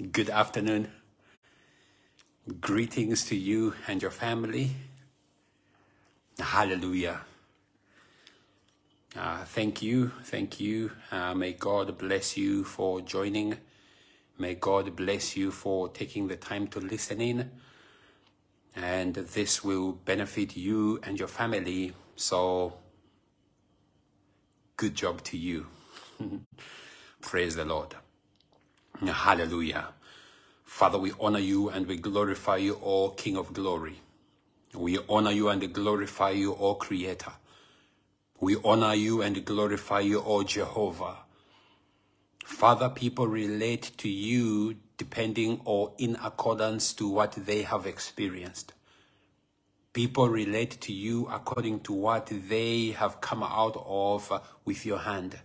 Good afternoon. Greetings to you and your family. Hallelujah. Uh, thank you. Thank you. Uh, may God bless you for joining. May God bless you for taking the time to listen in. And this will benefit you and your family. So, good job to you. Praise the Lord. Hallelujah. Father, we honor you and we glorify you, O King of glory. We honor you and glorify you, O Creator. We honor you and glorify you, O Jehovah. Father, people relate to you depending or in accordance to what they have experienced. People relate to you according to what they have come out of with your hand.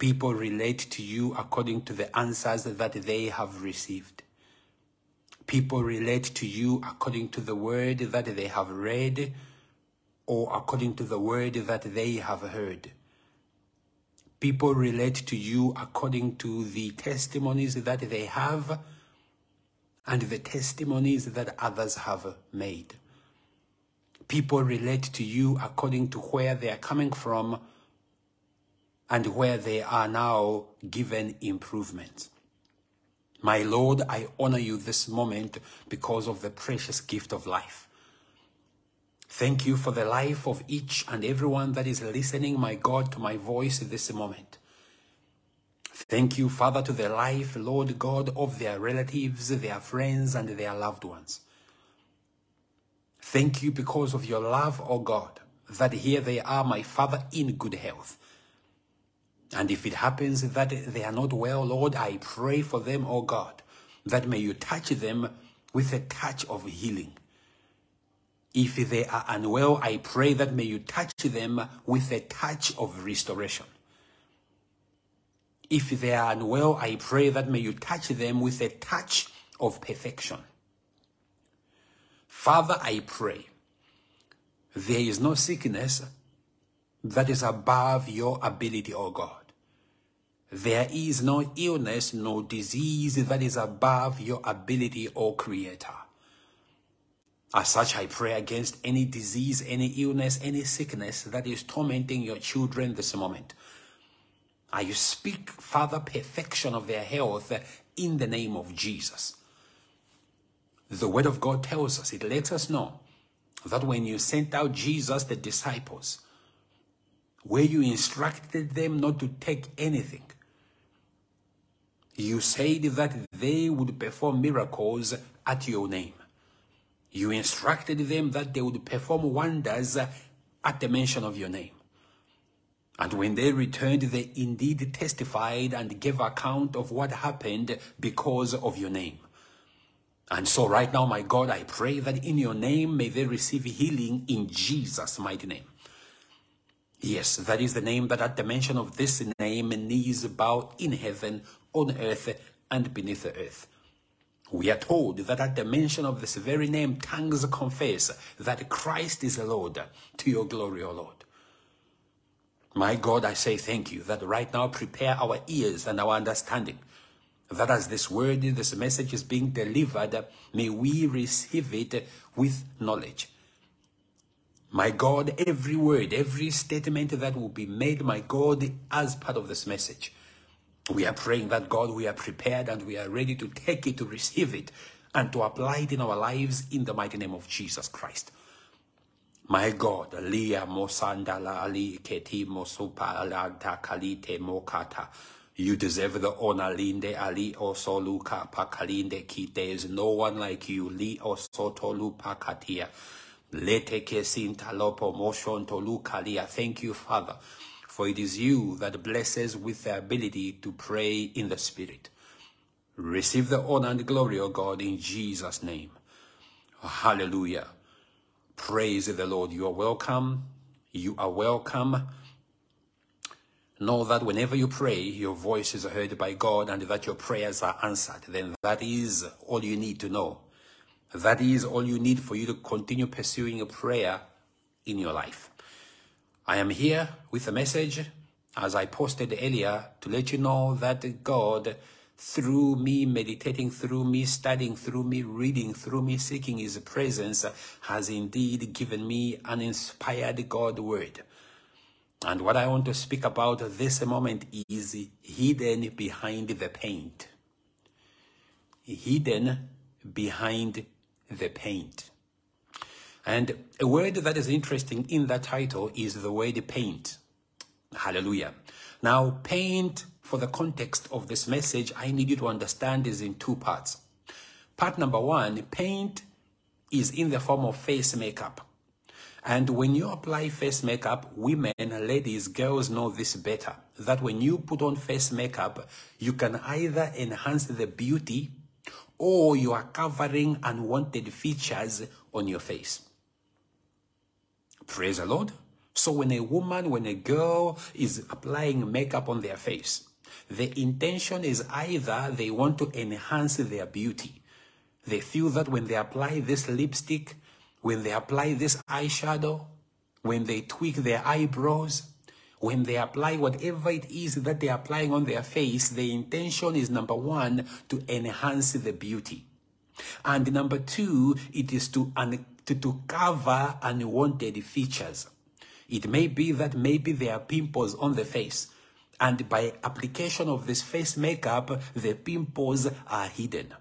People relate to you according to the answers that they have received. People relate to you according to the word that they have read or according to the word that they have heard. People relate to you according to the testimonies that they have and the testimonies that others have made. People relate to you according to where they are coming from and where they are now given improvement. My Lord, I honor you this moment because of the precious gift of life. Thank you for the life of each and everyone that is listening, my God, to my voice this moment. Thank you, Father, to the life, Lord God, of their relatives, their friends, and their loved ones. Thank you because of your love, O God, that here they are, my Father, in good health. And if it happens that they are not well, Lord, I pray for them, O God, that may you touch them with a touch of healing. If they are unwell, I pray that may you touch them with a touch of restoration. If they are unwell, I pray that may you touch them with a touch of perfection. Father, I pray there is no sickness that is above your ability, O God. There is no illness, no disease that is above your ability, O Creator. As such, I pray against any disease, any illness, any sickness that is tormenting your children this moment. I speak, Father, perfection of their health in the name of Jesus. The Word of God tells us, it lets us know that when you sent out Jesus, the disciples, where you instructed them not to take anything, you said that they would perform miracles at your name. You instructed them that they would perform wonders at the mention of your name. And when they returned, they indeed testified and gave account of what happened because of your name. And so right now, my God, I pray that in your name may they receive healing in Jesus' mighty name. Yes, that is the name that at the mention of this name, knees bow in heaven, on earth, and beneath the earth. We are told that at the mention of this very name, tongues confess that Christ is the Lord, to your glory, O Lord. My God, I say thank you that right now prepare our ears and our understanding. That as this word, this message is being delivered, may we receive it with knowledge. My God, every word, every statement that will be made, my God, as part of this message. We are praying that God, we are prepared and we are ready to take it, to receive it, and to apply it in our lives in the mighty name of Jesus Christ. My God, Lia Mosandala Ali Keti Mosupa Alanta Kalite Mokata. You deserve the honor, Linde Ali Osoluka Pakalinde Kite. There is no one like you, Li Osotolu Pakatia. Lete Kesinta Lopo Moshon Tolu Kalia. Thank you, Father, for it is you that blesses with the ability to pray in the Spirit. Receive the honor and glory, O God, in Jesus' name. Hallelujah. Praise the Lord. You are welcome. You are welcome. Know that whenever you pray, your voice is heard by God and that your prayers are answered. Then that is all you need to know. That is all you need for you to continue pursuing a prayer in your life. I am here with a message, as I posted earlier, to let you know that God through me meditating, through me studying, through me reading, through me seeking His presence, has indeed given me an inspired God word. And what I want to speak about this moment is hidden behind the paint. Hidden behind the paint. And a word that is interesting in that title is the word paint. Hallelujah. Now, paint for the context of this message, I need you to understand is in two parts. Part number one, paint is in the form of face makeup. And when you apply face makeup, women, ladies, girls know this better. That when you put on face makeup, you can either enhance the beauty or you are covering unwanted features on your face. Praise the Lord. So when a woman, when a girl is applying makeup on their face, the intention is either they want to enhance their beauty. They feel that when they apply this lipstick, when they apply this eyeshadow, when they tweak their eyebrows, when they apply whatever it is that they're applying on their face, the intention is number one, to enhance the beauty. And number two, it is to, to, to cover unwanted features. It may be that maybe there are pimples on the face. And by application of this face makeup, the pimples are hidden.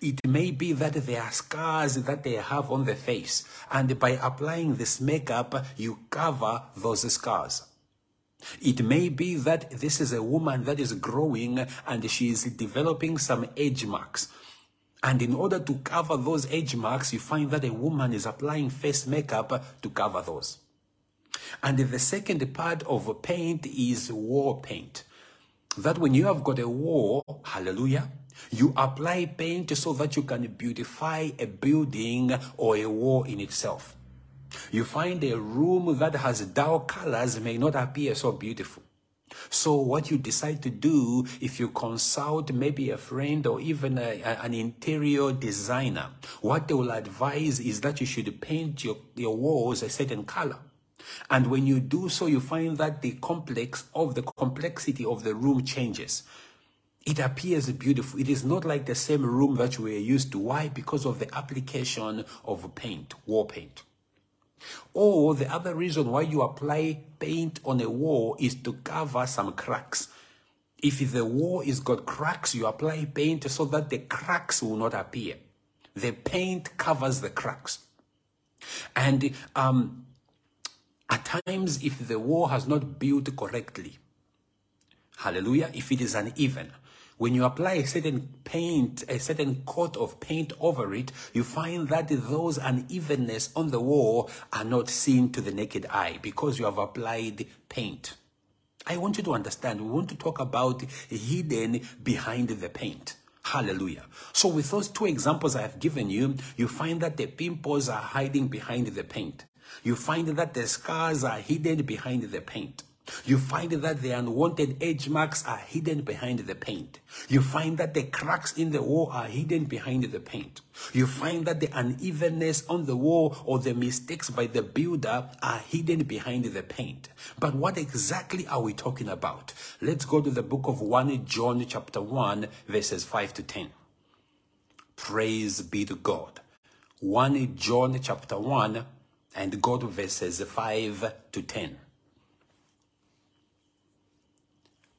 It may be that there are scars that they have on the face. And by applying this makeup, you cover those scars. It may be that this is a woman that is growing and she is developing some age marks. And in order to cover those age marks, you find that a woman is applying face makeup to cover those. And the second part of paint is war paint. That when you have got a war, hallelujah, you apply paint so that you can beautify a building or a wall in itself. You find a room that has dull colors may not appear so beautiful. So what you decide to do, if you consult maybe a friend or even a, a, an interior designer, what they will advise is that you should paint your, your walls a certain color. And when you do so, you find that the complex of the complexity of the room changes. It appears beautiful. It is not like the same room that we are used to. Why? Because of the application of paint, wall paint. Or the other reason why you apply paint on a wall is to cover some cracks. If the wall is got cracks, you apply paint so that the cracks will not appear. The paint covers the cracks. And um, at times, if the wall has not built correctly, hallelujah, if it is uneven, when you apply a certain paint, a certain coat of paint over it, you find that those unevenness on the wall are not seen to the naked eye because you have applied paint. I want you to understand, we want to talk about hidden behind the paint. Hallelujah. So with those two examples I have given you, you find that the pimples are hiding behind the paint. You find that the scars are hidden behind the paint. You find that the unwanted edge marks are hidden behind the paint. You find that the cracks in the wall are hidden behind the paint. You find that the unevenness on the wall or the mistakes by the builder are hidden behind the paint. But what exactly are we talking about? Let's go to the book of 1 John chapter 1 verses 5 to 10. Praise be to God. 1 John chapter 1 and go to verses 5 to 10.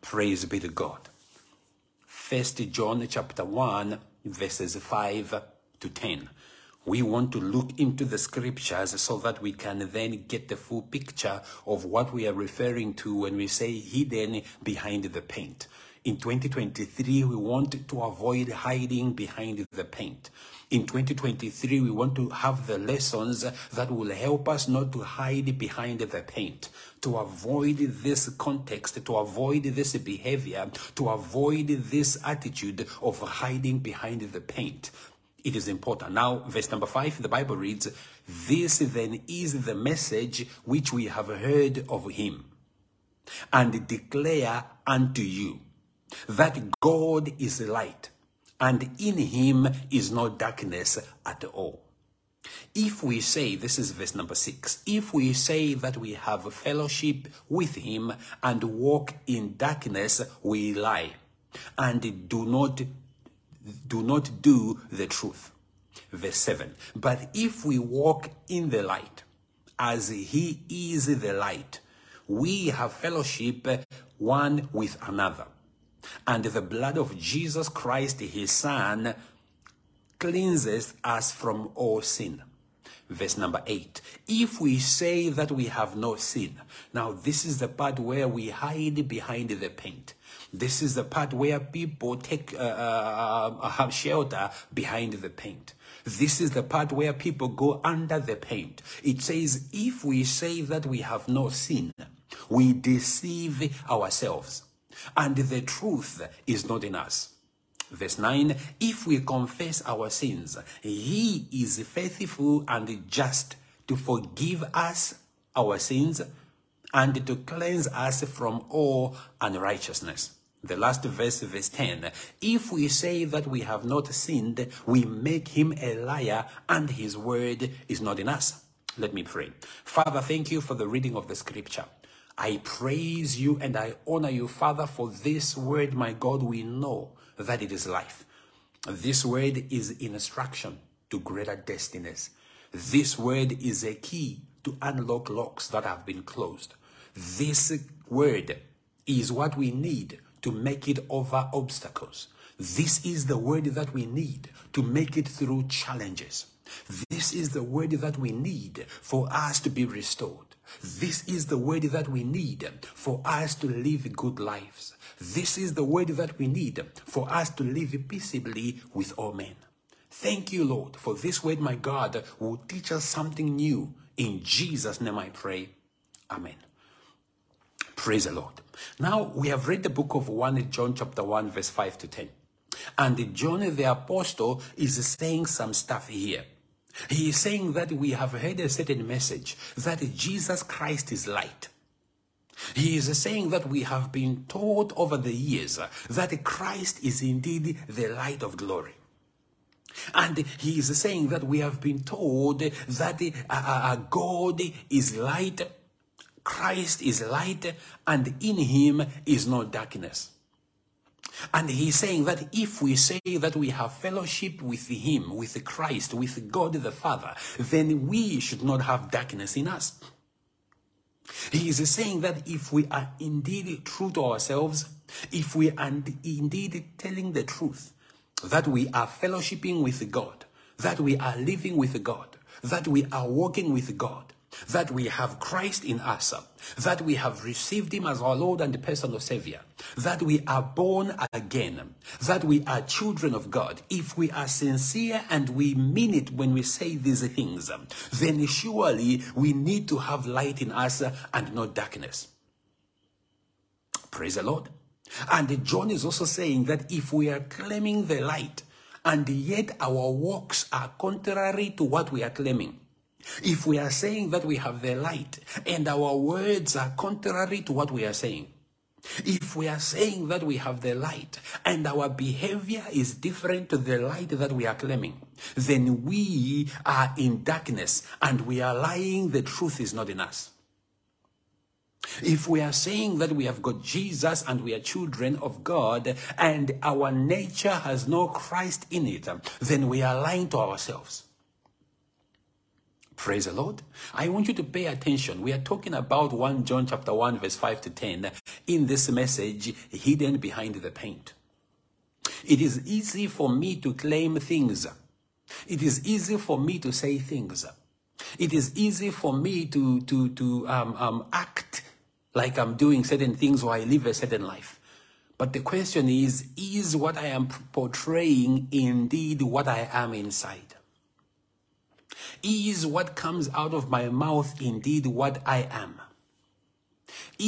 Praise be to God. First John chapter 1 verses 5 to 10. We want to look into the scriptures so that we can then get the full picture of what we are referring to when we say hidden behind the paint. In 2023, we want to avoid hiding behind the paint. In 2023, we want to have the lessons that will help us not to hide behind the paint, to avoid this context, to avoid this behavior, to avoid this attitude of hiding behind the paint. It is important. Now, verse number five, the Bible reads, This then is the message which we have heard of him and declare unto you that God is light and in him is no darkness at all. If we say, this is verse number six, if we say that we have fellowship with him and walk in darkness, we lie and do not do not do the truth. Verse 7. But if we walk in the light, as he is the light, we have fellowship one with another. And the blood of Jesus Christ, his Son, cleanses us from all sin. Verse number 8. If we say that we have no sin, now this is the part where we hide behind the paint. This is the part where people take uh, uh, uh, shelter behind the paint. This is the part where people go under the paint. It says, if we say that we have no sin, we deceive ourselves, and the truth is not in us. Verse 9 If we confess our sins, He is faithful and just to forgive us our sins and to cleanse us from all unrighteousness. The last verse, verse 10. If we say that we have not sinned, we make him a liar and his word is not in us. Let me pray. Father, thank you for the reading of the scripture. I praise you and I honor you, Father, for this word, my God, we know that it is life. This word is instruction to greater destinies. This word is a key to unlock locks that have been closed. This word is what we need to make it over obstacles. This is the word that we need to make it through challenges. This is the word that we need for us to be restored. This is the word that we need for us to live good lives. This is the word that we need for us to live peaceably with all men. Thank you, Lord, for this word, my God, will teach us something new. In Jesus' name I pray. Amen. Praise the Lord. Now we have read the book of 1 John chapter 1 verse 5 to 10. And John the apostle is saying some stuff here. He is saying that we have heard a certain message that Jesus Christ is light. He is saying that we have been taught over the years that Christ is indeed the light of glory. And he is saying that we have been told that uh, uh God is light Christ is light and in him is no darkness. And he's saying that if we say that we have fellowship with him, with Christ, with God the Father, then we should not have darkness in us. He is saying that if we are indeed true to ourselves, if we are indeed telling the truth, that we are fellowshipping with God, that we are living with God, that we are walking with God, that we have Christ in us, that we have received him as our Lord and personal Savior, that we are born again, that we are children of God. If we are sincere and we mean it when we say these things, then surely we need to have light in us and not darkness. Praise the Lord. And John is also saying that if we are claiming the light and yet our works are contrary to what we are claiming, if we are saying that we have the light and our words are contrary to what we are saying, if we are saying that we have the light and our behavior is different to the light that we are claiming, then we are in darkness and we are lying, the truth is not in us. If we are saying that we have got Jesus and we are children of God and our nature has no Christ in it, then we are lying to ourselves. Praise the Lord. I want you to pay attention. We are talking about 1 John chapter 1 verse 5 to 10 in this message hidden behind the paint. It is easy for me to claim things. It is easy for me to say things. It is easy for me to, to, to um, um, act like I'm doing certain things or I live a certain life. But the question is, is what I am portraying indeed what I am inside? Is what comes out of my mouth indeed what I am?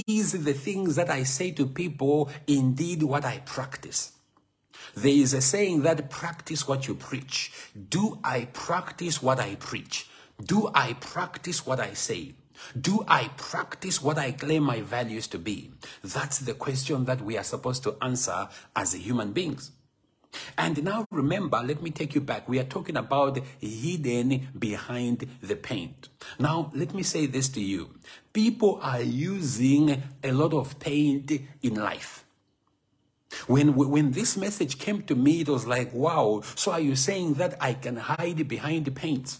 Is the things that I say to people indeed what I practice? There is a saying that practice what you preach. Do I practice what I preach? Do I practice what I say? Do I practice what I claim my values to be? That's the question that we are supposed to answer as human beings. And now remember, let me take you back. We are talking about hidden behind the paint. Now, let me say this to you. People are using a lot of paint in life. When, when this message came to me, it was like, wow. So are you saying that I can hide behind the paint?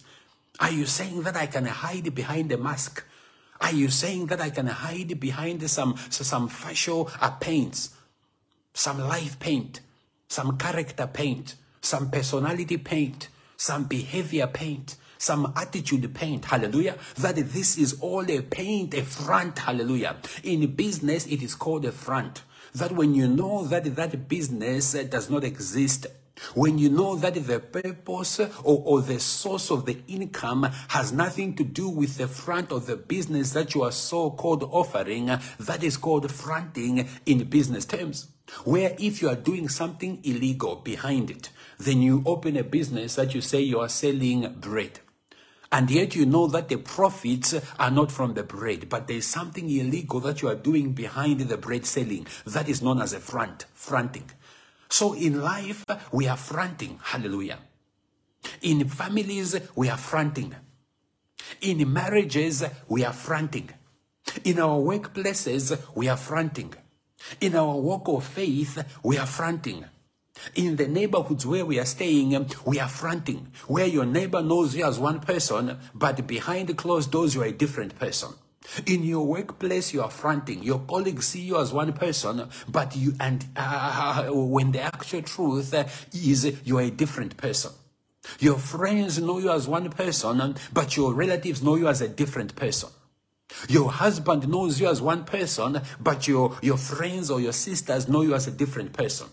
Are you saying that I can hide behind the mask? Are you saying that I can hide behind some, some facial uh, paints, some life paint, some character paint, some personality paint, some behavior paint, some attitude paint, hallelujah, that this is all a paint, a front, hallelujah. In business, it is called a front. That when you know that that business uh, does not exist, when you know that the purpose or, or, the source of the income has nothing to do with the front of the business that you are so called offering, that is called fronting in business terms. Where if you are doing something illegal behind it, then you open a business that you say you are selling bread. And yet you know that the profits are not from the bread, but there's something illegal that you are doing behind the bread selling. That is known as a front, fronting. So in life, we are fronting. Hallelujah. In families, we are fronting. In marriages, we are fronting. In our workplaces, we are fronting. In our walk of faith, we are fronting. In the neighborhoods where we are staying, we are fronting. Where your neighbor knows you as one person, but behind closed doors, you are a different person. In your workplace, you are fronting. Your colleagues see you as one person, but you, and uh, when the actual truth is you are a different person. Your friends know you as one person, but your relatives know you as a different person. Your husband knows you as one person, but your, your friends or your sisters know you as a different person.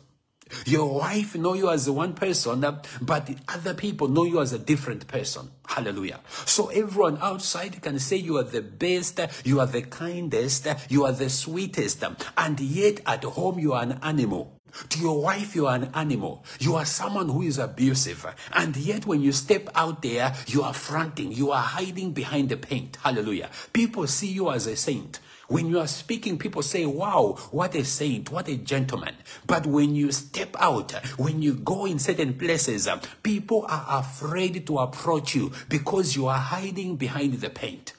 Your wife know you as one person, but other people know you as a different person. Hallelujah. So everyone outside can say you are the best, you are the kindest, you are the sweetest, and yet at home you are an animal. To your wife, you are an animal. You are someone who is abusive. And yet, when you step out there, you are fronting. You are hiding behind the paint. Hallelujah. People see you as a saint. When you are speaking, people say, wow, what a saint, what a gentleman. But when you step out, when you go in certain places, people are afraid to approach you because you are hiding behind the paint.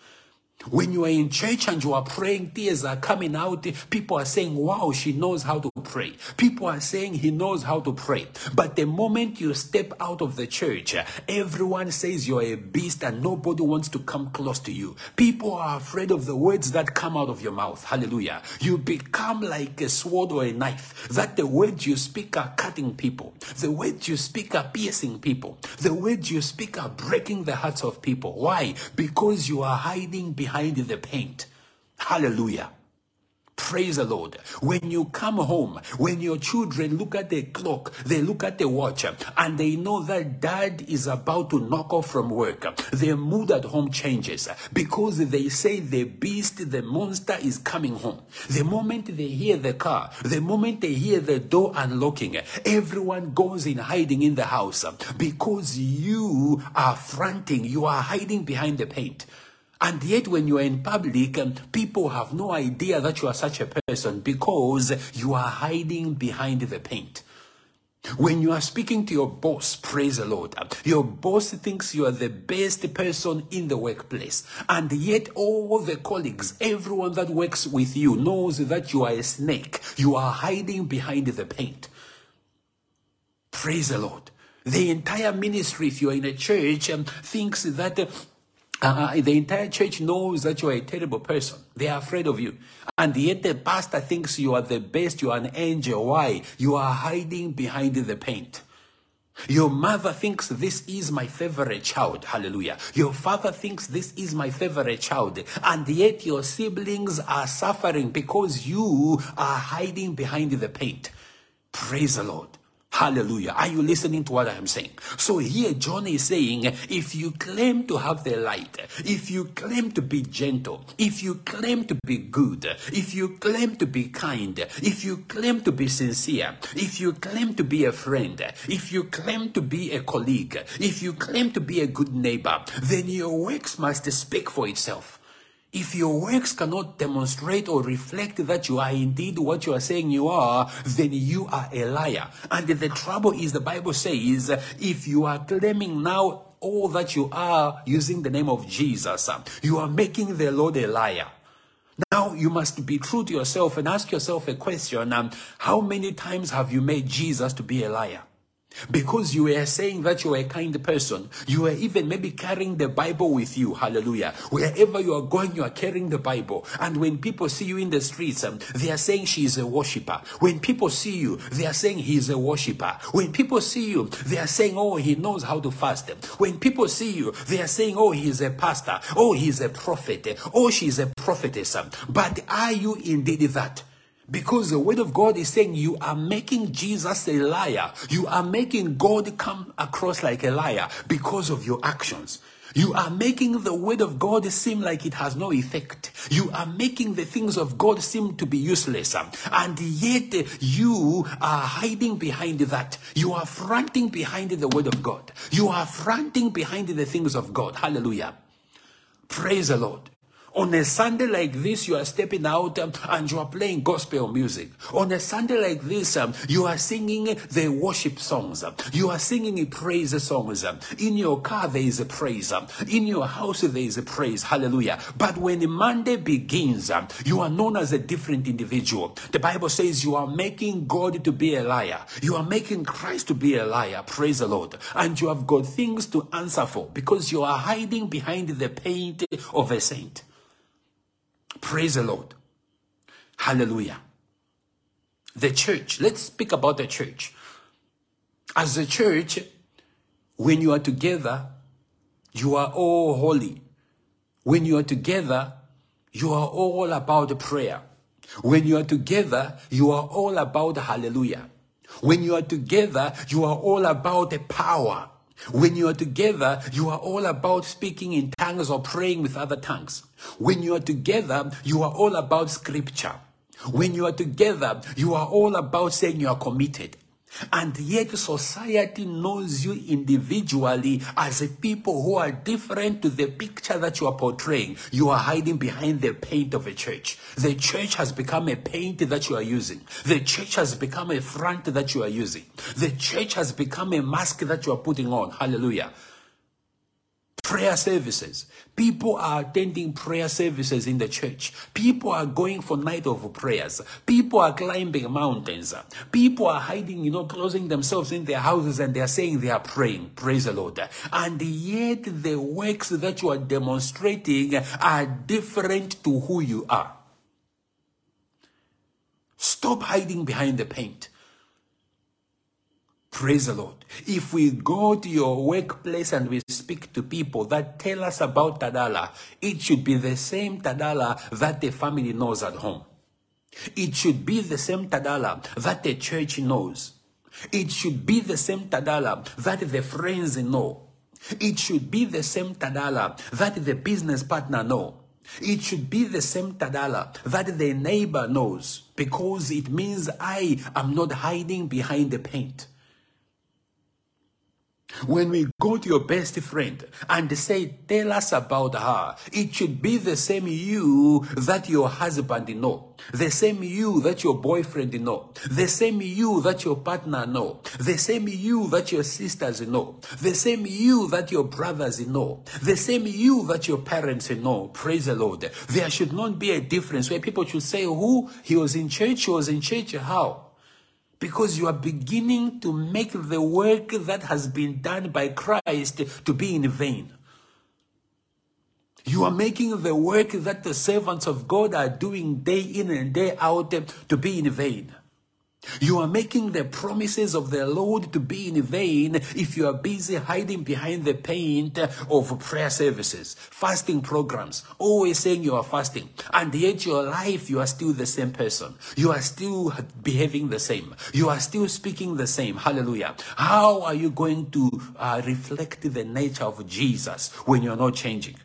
When you are in church and you are praying, tears are coming out. People are saying, wow, she knows how to pray. People are saying he knows how to pray. But the moment you step out of the church, everyone says you're a beast and nobody wants to come close to you. People are afraid of the words that come out of your mouth. Hallelujah. You become like a sword or a knife. That the words you speak are cutting people. The words you speak are piercing people. The words you speak are breaking the hearts of people. Why? Because you are hiding behind behind the paint. Hallelujah. Praise the Lord. When you come home, when your children look at the clock, they look at the watch, and they know that dad is about to knock off from work, their mood at home changes because they say the beast, the monster is coming home. The moment they hear the car, the moment they hear the door unlocking, everyone goes in hiding in the house because you are fronting, you are hiding behind the paint. And yet, when you are in public, um, people have no idea that you are such a person because you are hiding behind the paint. When you are speaking to your boss, praise the Lord, um, your boss thinks you are the best person in the workplace. And yet, all the colleagues, everyone that works with you knows that you are a snake. You are hiding behind the paint. Praise the Lord. The entire ministry, if you are in a church, um, thinks that uh, uh, the entire church knows that you are a terrible person. They are afraid of you. And yet the pastor thinks you are the best, you are an angel. Why? You are hiding behind the paint. Your mother thinks this is my favorite child. Hallelujah. Your father thinks this is my favorite child. And yet your siblings are suffering because you are hiding behind the paint. Praise the Lord. Hallelujah. Are you listening to what I am saying? So here John is saying, if you claim to have the light, if you claim to be gentle, if you claim to be good, if you claim to be kind, if you claim to be sincere, if you claim to be a friend, if you claim to be a colleague, if you claim to be a good neighbor, then your works must speak for itself. If your works cannot demonstrate or reflect that you are indeed what you are saying you are, then you are a liar. And the trouble is the Bible says, if you are claiming now all that you are using the name of Jesus, you are making the Lord a liar. Now you must be true to yourself and ask yourself a question. Um, how many times have you made Jesus to be a liar? Because you were saying that you are a kind person. You are even maybe carrying the Bible with you. Hallelujah. Wherever you are going, you are carrying the Bible. And when people see you in the streets, um, they are saying she is a worshiper. When people see you, they are saying he is a worshiper. When people see you, they are saying, oh, he knows how to fast. When people see you, they are saying, oh, he is a pastor. Oh, he is a prophet. Oh, she is a prophetess. But are you indeed that? Because the word of God is saying you are making Jesus a liar. You are making God come across like a liar because of your actions. You are making the word of God seem like it has no effect. You are making the things of God seem to be useless. And yet you are hiding behind that. You are fronting behind the word of God. You are fronting behind the things of God. Hallelujah. Praise the Lord. On a Sunday like this, you are stepping out um, and you are playing gospel music. On a Sunday like this, um, you are singing the worship songs. You are singing praise songs. In your car, there is a praise. In your house, there is a praise. Hallelujah. But when Monday begins, um, you are known as a different individual. The Bible says you are making God to be a liar. You are making Christ to be a liar. Praise the Lord. And you have got things to answer for because you are hiding behind the paint of a saint. Praise the Lord. Hallelujah. The church, let's speak about the church. As a church, when you are together, you are all holy. When you are together, you are all about prayer. When you are together, you are all about hallelujah. When you are together, you are all about the power. When you are together, you are all about speaking in tongues or praying with other tongues. When you are together, you are all about scripture. When you are together, you are all about saying you are committed. And yet society knows you individually as a people who are different to the picture that you are portraying. You are hiding behind the paint of a church. The church has become a paint that you are using. The church has become a front that you are using. The church has become a mask that you are putting on. Hallelujah prayer services. People are attending prayer services in the church. People are going for night of prayers. People are climbing mountains. People are hiding, you know, closing themselves in their houses and they are saying they are praying. Praise the Lord. And yet the works that you are demonstrating are different to who you are. Stop hiding behind the paint. Praise the Lord. If we go to your workplace and we speak to people that tell us about Tadala, it should be the same Tadala that the family knows at home. It should be the same Tadala that the church knows. It should be the same Tadala that the friends know. It should be the same Tadala that the business partner know. It should be the same Tadala that the neighbor knows because it means I am not hiding behind the paint. When we go to your best friend and say, tell us about her, it should be the same you that your husband know, the same you that your boyfriend know, the same you that your partner know, the same you that your sisters know, the same you that your brothers know, the same you that your parents know. Praise the Lord. There should not be a difference where people should say, who? He was in church, he was in church, how? Because you are beginning to make the work that has been done by Christ to be in vain. You are making the work that the servants of God are doing day in and day out to be in vain. You are making the promises of the Lord to be in vain if you are busy hiding behind the paint of prayer services, fasting programs, always saying you are fasting, and yet your life you are still the same person. You are still behaving the same. You are still speaking the same. Hallelujah. How are you going to uh, reflect the nature of Jesus when you're not changing?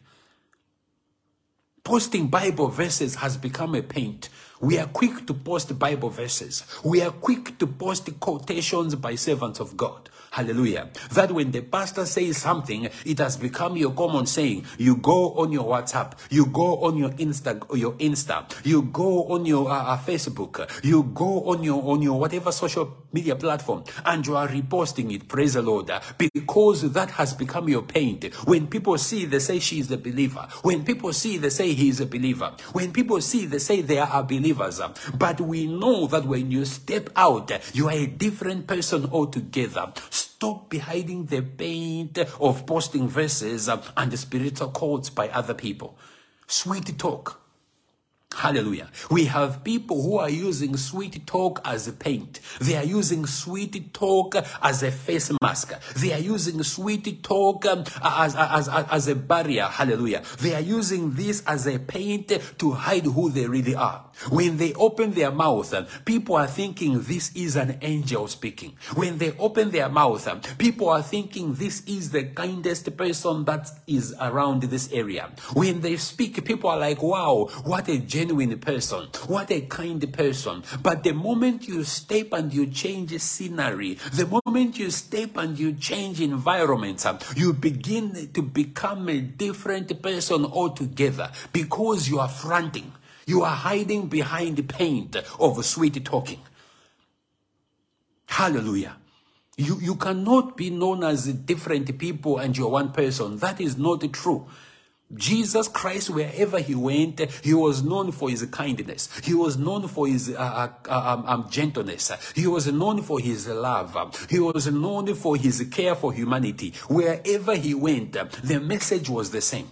Posting Bible verses has become a paint We are quick to post Bible verses. We are quick to post quotations by servants of God. Hallelujah. That when the pastor says something, it has become your common saying. You go on your WhatsApp, you go on your Insta, your Insta, you go on your uh, uh, Facebook, you go on your on your whatever social media platform, and you are reposting it. Praise the Lord, because that has become your paint. When people see, they say she is a believer. When people see, they say he is a believer. When people see, they say they are believers. But we know that when you step out, you are a different person altogether. Stop behind the paint of posting verses and the spiritual quotes by other people. Sweet talk. Hallelujah. We have people who are using sweet talk as a paint. They are using sweet talk as a face mask. They are using sweet talk um, as, as, as, as a barrier. Hallelujah. They are using this as a paint to hide who they really are. When they open their mouth, and people are thinking this is an angel speaking. When they open their mouth, and people are thinking this is the kindest person that is around this area. When they speak, people are like, wow, what a genuine person. What a kind person. But the moment you step and you change scenery, the moment you step and you change environments, um, you begin to become a different person altogether because you are fronting. You are hiding behind the paint of sweet talking. Hallelujah. You, you cannot be known as different people and you're one person. That is not true. Jesus Christ, wherever he went, he was known for his kindness. He was known for his uh, uh, uh um, um, gentleness. He was known for his love. He was known for his care for humanity. Wherever he went, the message was the same.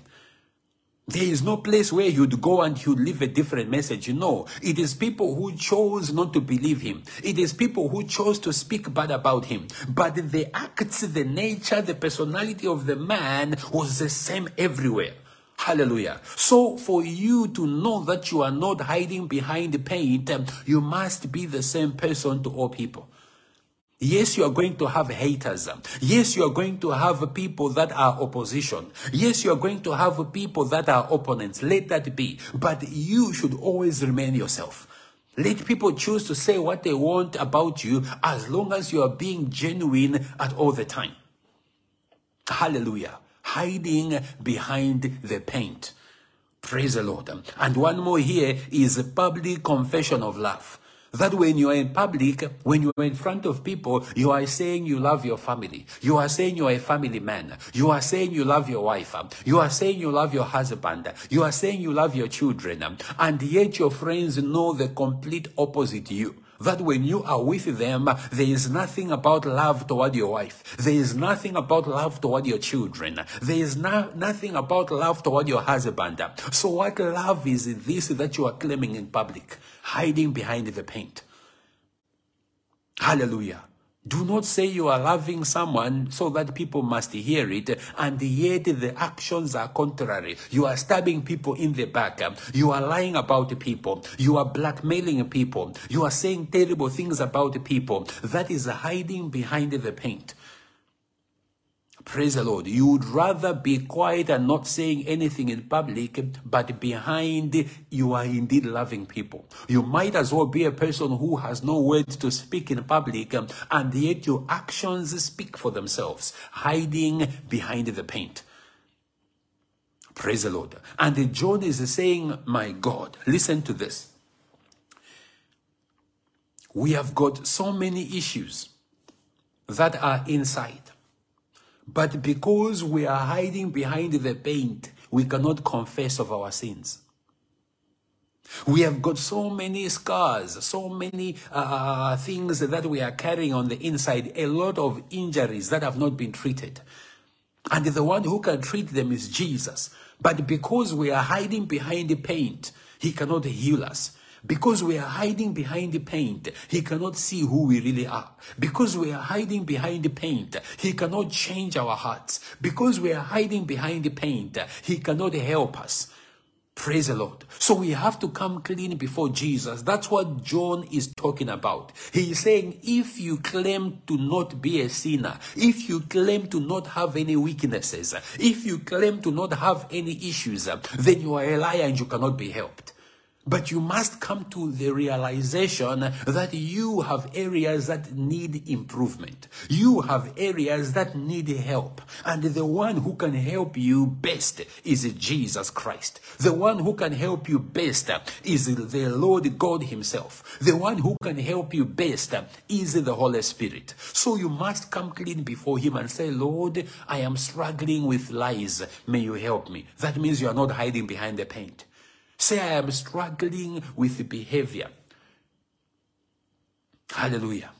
There is no place where you'd go and you'd leave a different message. No, it is people who chose not to believe him. It is people who chose to speak bad about him. But the acts, the nature, the personality of the man was the same everywhere. Hallelujah. So for you to know that you are not hiding behind the paint, you must be the same person to all people. Yes, you are going to have haters. Yes, you are going to have people that are opposition. Yes, you are going to have people that are opponents. Let that be. But you should always remain yourself. Let people choose to say what they want about you as long as you are being genuine at all the time. Hallelujah. Hiding behind the paint. Praise the Lord. And one more here is public confession of love. That when you are in public, when you are in front of people, you are saying you love your family. You are saying you are a family man. You are saying you love your wife. You are saying you love your husband. You are saying you love your children. And yet your friends know the complete opposite you that when you are with them, there is nothing about love toward your wife. There is nothing about love toward your children. There is no, nothing about love toward your husband. So what love is this that you are claiming in public? Hiding behind the paint. Hallelujah. Do not say you are loving someone so that people must hear it, and yet the actions are contrary. You are stabbing people in the back. You are lying about people. You are blackmailing people. You are saying terrible things about people. That is hiding behind the paint. Praise the Lord. You would rather be quiet and not saying anything in public, but behind you are indeed loving people. You might as well be a person who has no words to speak in public, and yet your actions speak for themselves, hiding behind the paint. Praise the Lord. And John is saying, My God, listen to this. We have got so many issues that are inside. But because we are hiding behind the paint, we cannot confess of our sins. We have got so many scars, so many uh, things that we are carrying on the inside, a lot of injuries that have not been treated. And the one who can treat them is Jesus. But because we are hiding behind the paint, he cannot heal us. Because we are hiding behind the paint, he cannot see who we really are. Because we are hiding behind the paint, he cannot change our hearts. Because we are hiding behind the paint, he cannot help us. Praise the Lord. So we have to come clean before Jesus. That's what John is talking about. He is saying, if you claim to not be a sinner, if you claim to not have any weaknesses, if you claim to not have any issues, then you are a liar and you cannot be helped. But you must come to the realization that you have areas that need improvement. You have areas that need help. And the one who can help you best is Jesus Christ. The one who can help you best is the Lord God Himself. The one who can help you best is the Holy Spirit. So you must come clean before Him and say, Lord, I am struggling with lies. May you help me. That means you are not hiding behind the paint. Say, I am struggling with behavior. Hallelujah.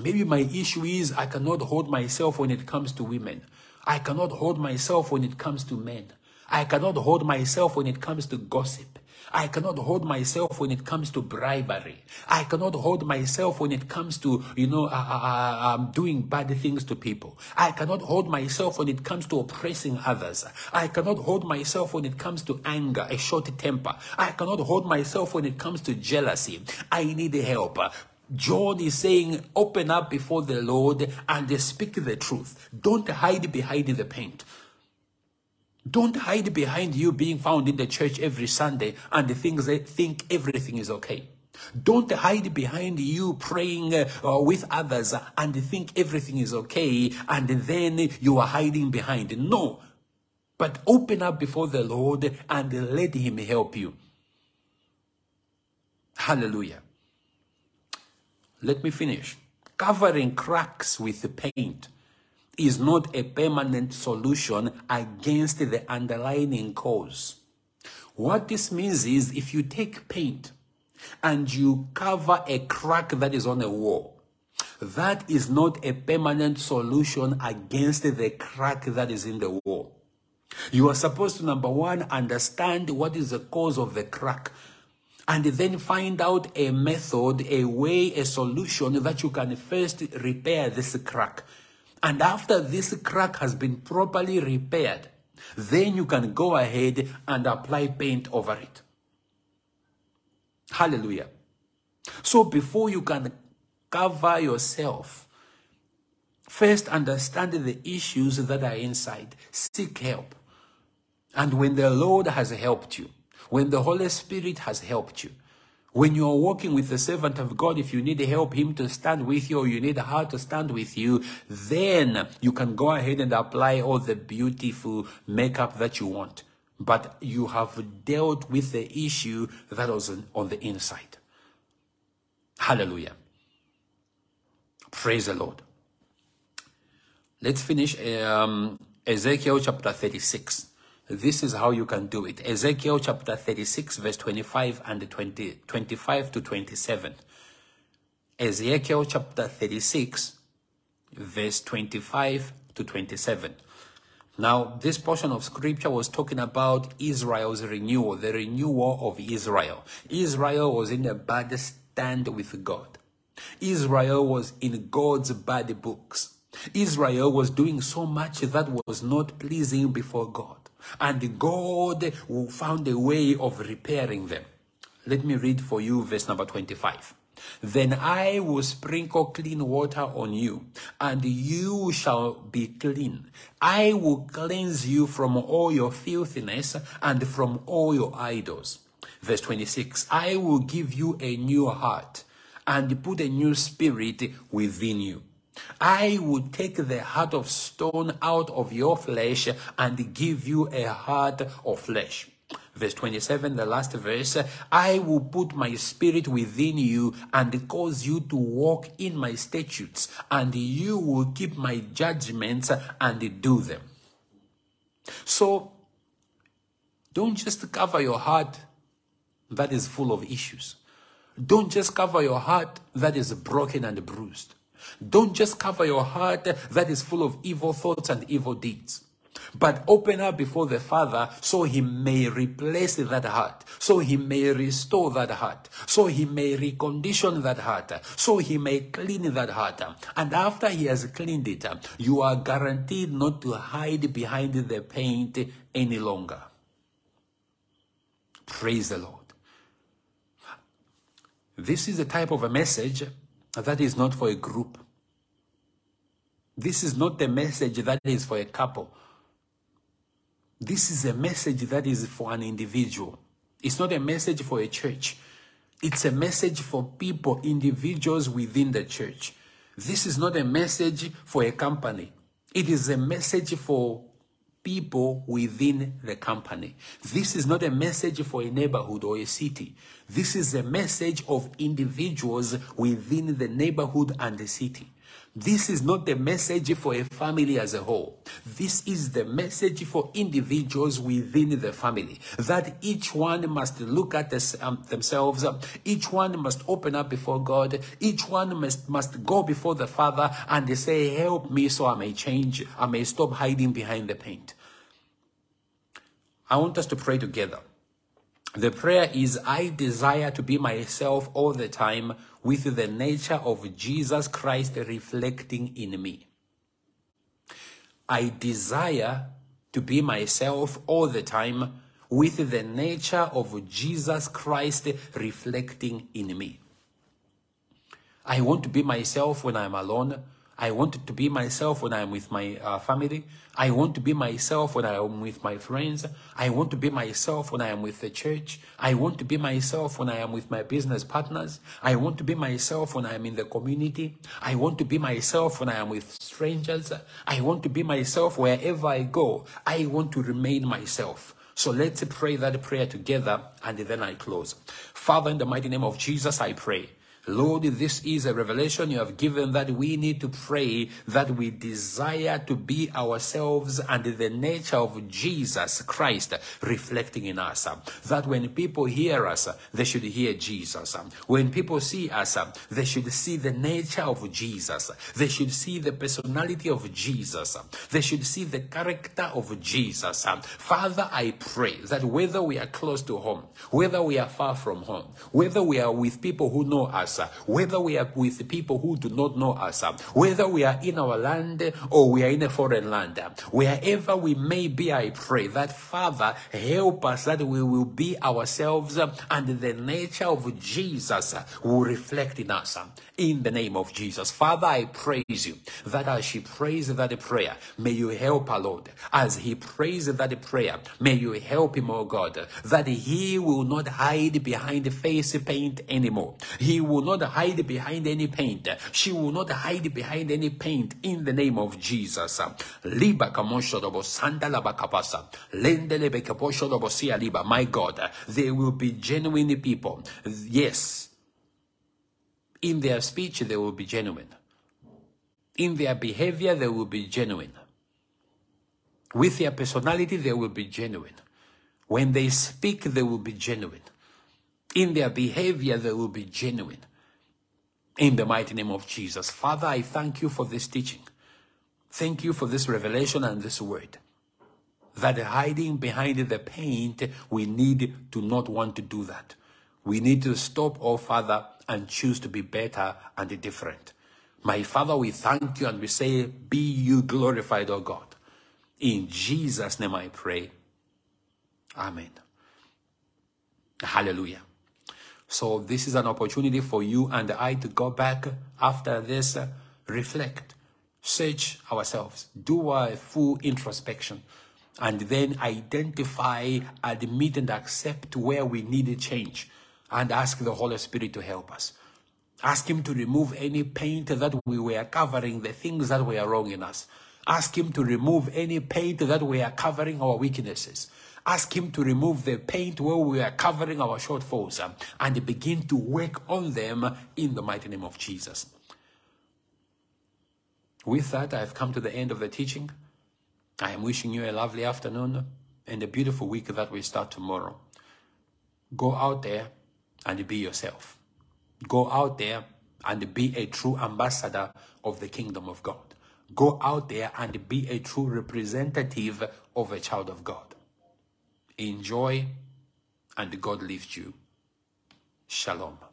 Maybe my issue is I cannot hold myself when it comes to women. I cannot hold myself when it comes to men. I cannot hold myself when it comes to gossip. I cannot hold myself when it comes to bribery. I cannot hold myself when it comes to, you know, uh, uh, uh, um, doing bad things to people. I cannot hold myself when it comes to oppressing others. I cannot hold myself when it comes to anger, a short temper. I cannot hold myself when it comes to jealousy. I need help. John is saying, open up before the Lord and speak the truth. Don't hide behind the paint. Don't hide behind you being found in the church every Sunday and things they think everything is okay. Don't hide behind you praying uh, with others and think everything is okay and then you are hiding behind. No. But open up before the Lord and let Him help you. Hallelujah. Let me finish. Covering cracks with paint is not a permanent solution against the underlying cause. What this means is if you take paint and you cover a crack that is on a wall, that is not a permanent solution against the crack that is in the wall. You are supposed to, number one, understand what is the cause of the crack and then find out a method, a way, a solution that you can first repair this crack. And after this crack has been properly repaired, then you can go ahead and apply paint over it. Hallelujah. So before you can cover yourself, first understand the issues that are inside. Seek help. And when the Lord has helped you, when the Holy Spirit has helped you, when you are walking with the servant of God, if you need help, him to stand with you, or you need her to stand with you, then you can go ahead and apply all the beautiful makeup that you want. But you have dealt with the issue that was on the inside. Hallelujah. Praise the Lord. Let's finish um, Ezekiel chapter 36. This is how you can do it. Ezekiel chapter 36, verse 25 and 20, 25 to 27. Ezekiel chapter 36, verse 25 to 27. Now, this portion of scripture was talking about Israel's renewal, the renewal of Israel. Israel was in a bad stand with God. Israel was in God's bad books. Israel was doing so much that was not pleasing before God. And God found a way of repairing them. Let me read for you verse number 25. Then I will sprinkle clean water on you, and you shall be clean. I will cleanse you from all your filthiness and from all your idols. Verse 26 I will give you a new heart and put a new spirit within you. I will take the heart of stone out of your flesh and give you a heart of flesh. Verse 27, the last verse, I will put my spirit within you and cause you to walk in my statutes, and you will keep my judgments and do them. So, don't just cover your heart that is full of issues. Don't just cover your heart that is broken and bruised. Don't just cover your heart that is full of evil thoughts and evil deeds. But open up before the Father so He may replace that heart, so He may restore that heart, so He may recondition that heart, so He may clean that heart. And after He has cleaned it, you are guaranteed not to hide behind the paint any longer. Praise the Lord. This is the type of a message that is not for a group. This is not the message that is for a couple. This is a message that is for an individual. It's not a message for a church. It's a message for people, individuals within the church. This is not a message for a company. It is a message for people within the company. This is not a message for a neighborhood or a city. This is a message of individuals within the neighborhood and the city. This is not the message for a family as a whole. This is the message for individuals within the family. That each one must look at this, um, themselves. Each one must open up before God. Each one must, must go before the Father and say, help me so I may change. I may stop hiding behind the paint. I want us to pray together. The prayer is I desire to be myself all the time with the nature of Jesus Christ reflecting in me. I desire to be myself all the time with the nature of Jesus Christ reflecting in me. I want to be myself when I'm alone. I want to be myself when I'm with my uh, family. I want to be myself when I am with my friends. I want to be myself when I am with the church. I want to be myself when I am with my business partners. I want to be myself when I am in the community. I want to be myself when I am with strangers. I want to be myself wherever I go. I want to remain myself. So let's pray that prayer together and then I close. Father, in the mighty name of Jesus, I pray Lord, this is a revelation you have given that we need to pray that we desire to be ourselves and the nature of Jesus Christ reflecting in us. That when people hear us, they should hear Jesus. When people see us, they should see the nature of Jesus. They should see the personality of Jesus. They should see the character of Jesus. Father, I pray that whether we are close to home, whether we are far from home, whether we are with people who know us, us, whether we are with people who do not know us, whether we are in our land or we are in a foreign land, wherever we may be, I pray that Father, help us that we will be ourselves and the nature of Jesus will reflect in us. In the name of Jesus. Father, I praise you that as she prays that prayer, may you help our Lord. As he prays that prayer, may you help him, oh God, that he will not hide behind face paint anymore. He will not hide behind any paint. She will not hide behind any paint in the name of Jesus. My God, they will be genuine people. Yes. In their speech, they will be genuine. In their behavior, they will be genuine. With their personality, they will be genuine. When they speak, they will be genuine. In their behavior, they will be genuine. In the mighty name of Jesus. Father, I thank you for this teaching. Thank you for this revelation and this word. That hiding behind the paint, we need to not want to do that. We need to stop, oh Father, and choose to be better and different. My Father, we thank you and we say, Be you glorified, O God. In Jesus' name I pray. Amen. Hallelujah. So this is an opportunity for you and I to go back after this, uh, reflect, search ourselves, do a full introspection, and then identify, admit, and accept where we need a change, and ask the Holy Spirit to help us. Ask Him to remove any paint that we were covering, the things that were wrong in us. Ask Him to remove any paint that we are covering our weaknesses. Ask Him to remove the paint where we are covering our shortfalls um, and begin to work on them in the mighty name of Jesus. With that, I've come to the end of the teaching. I am wishing you a lovely afternoon and a beautiful week that we start tomorrow. Go out there and be yourself. Go out there and be a true ambassador of the kingdom of God. Go out there and be a true representative of a child of God. Enjoy and God lift you. Shalom.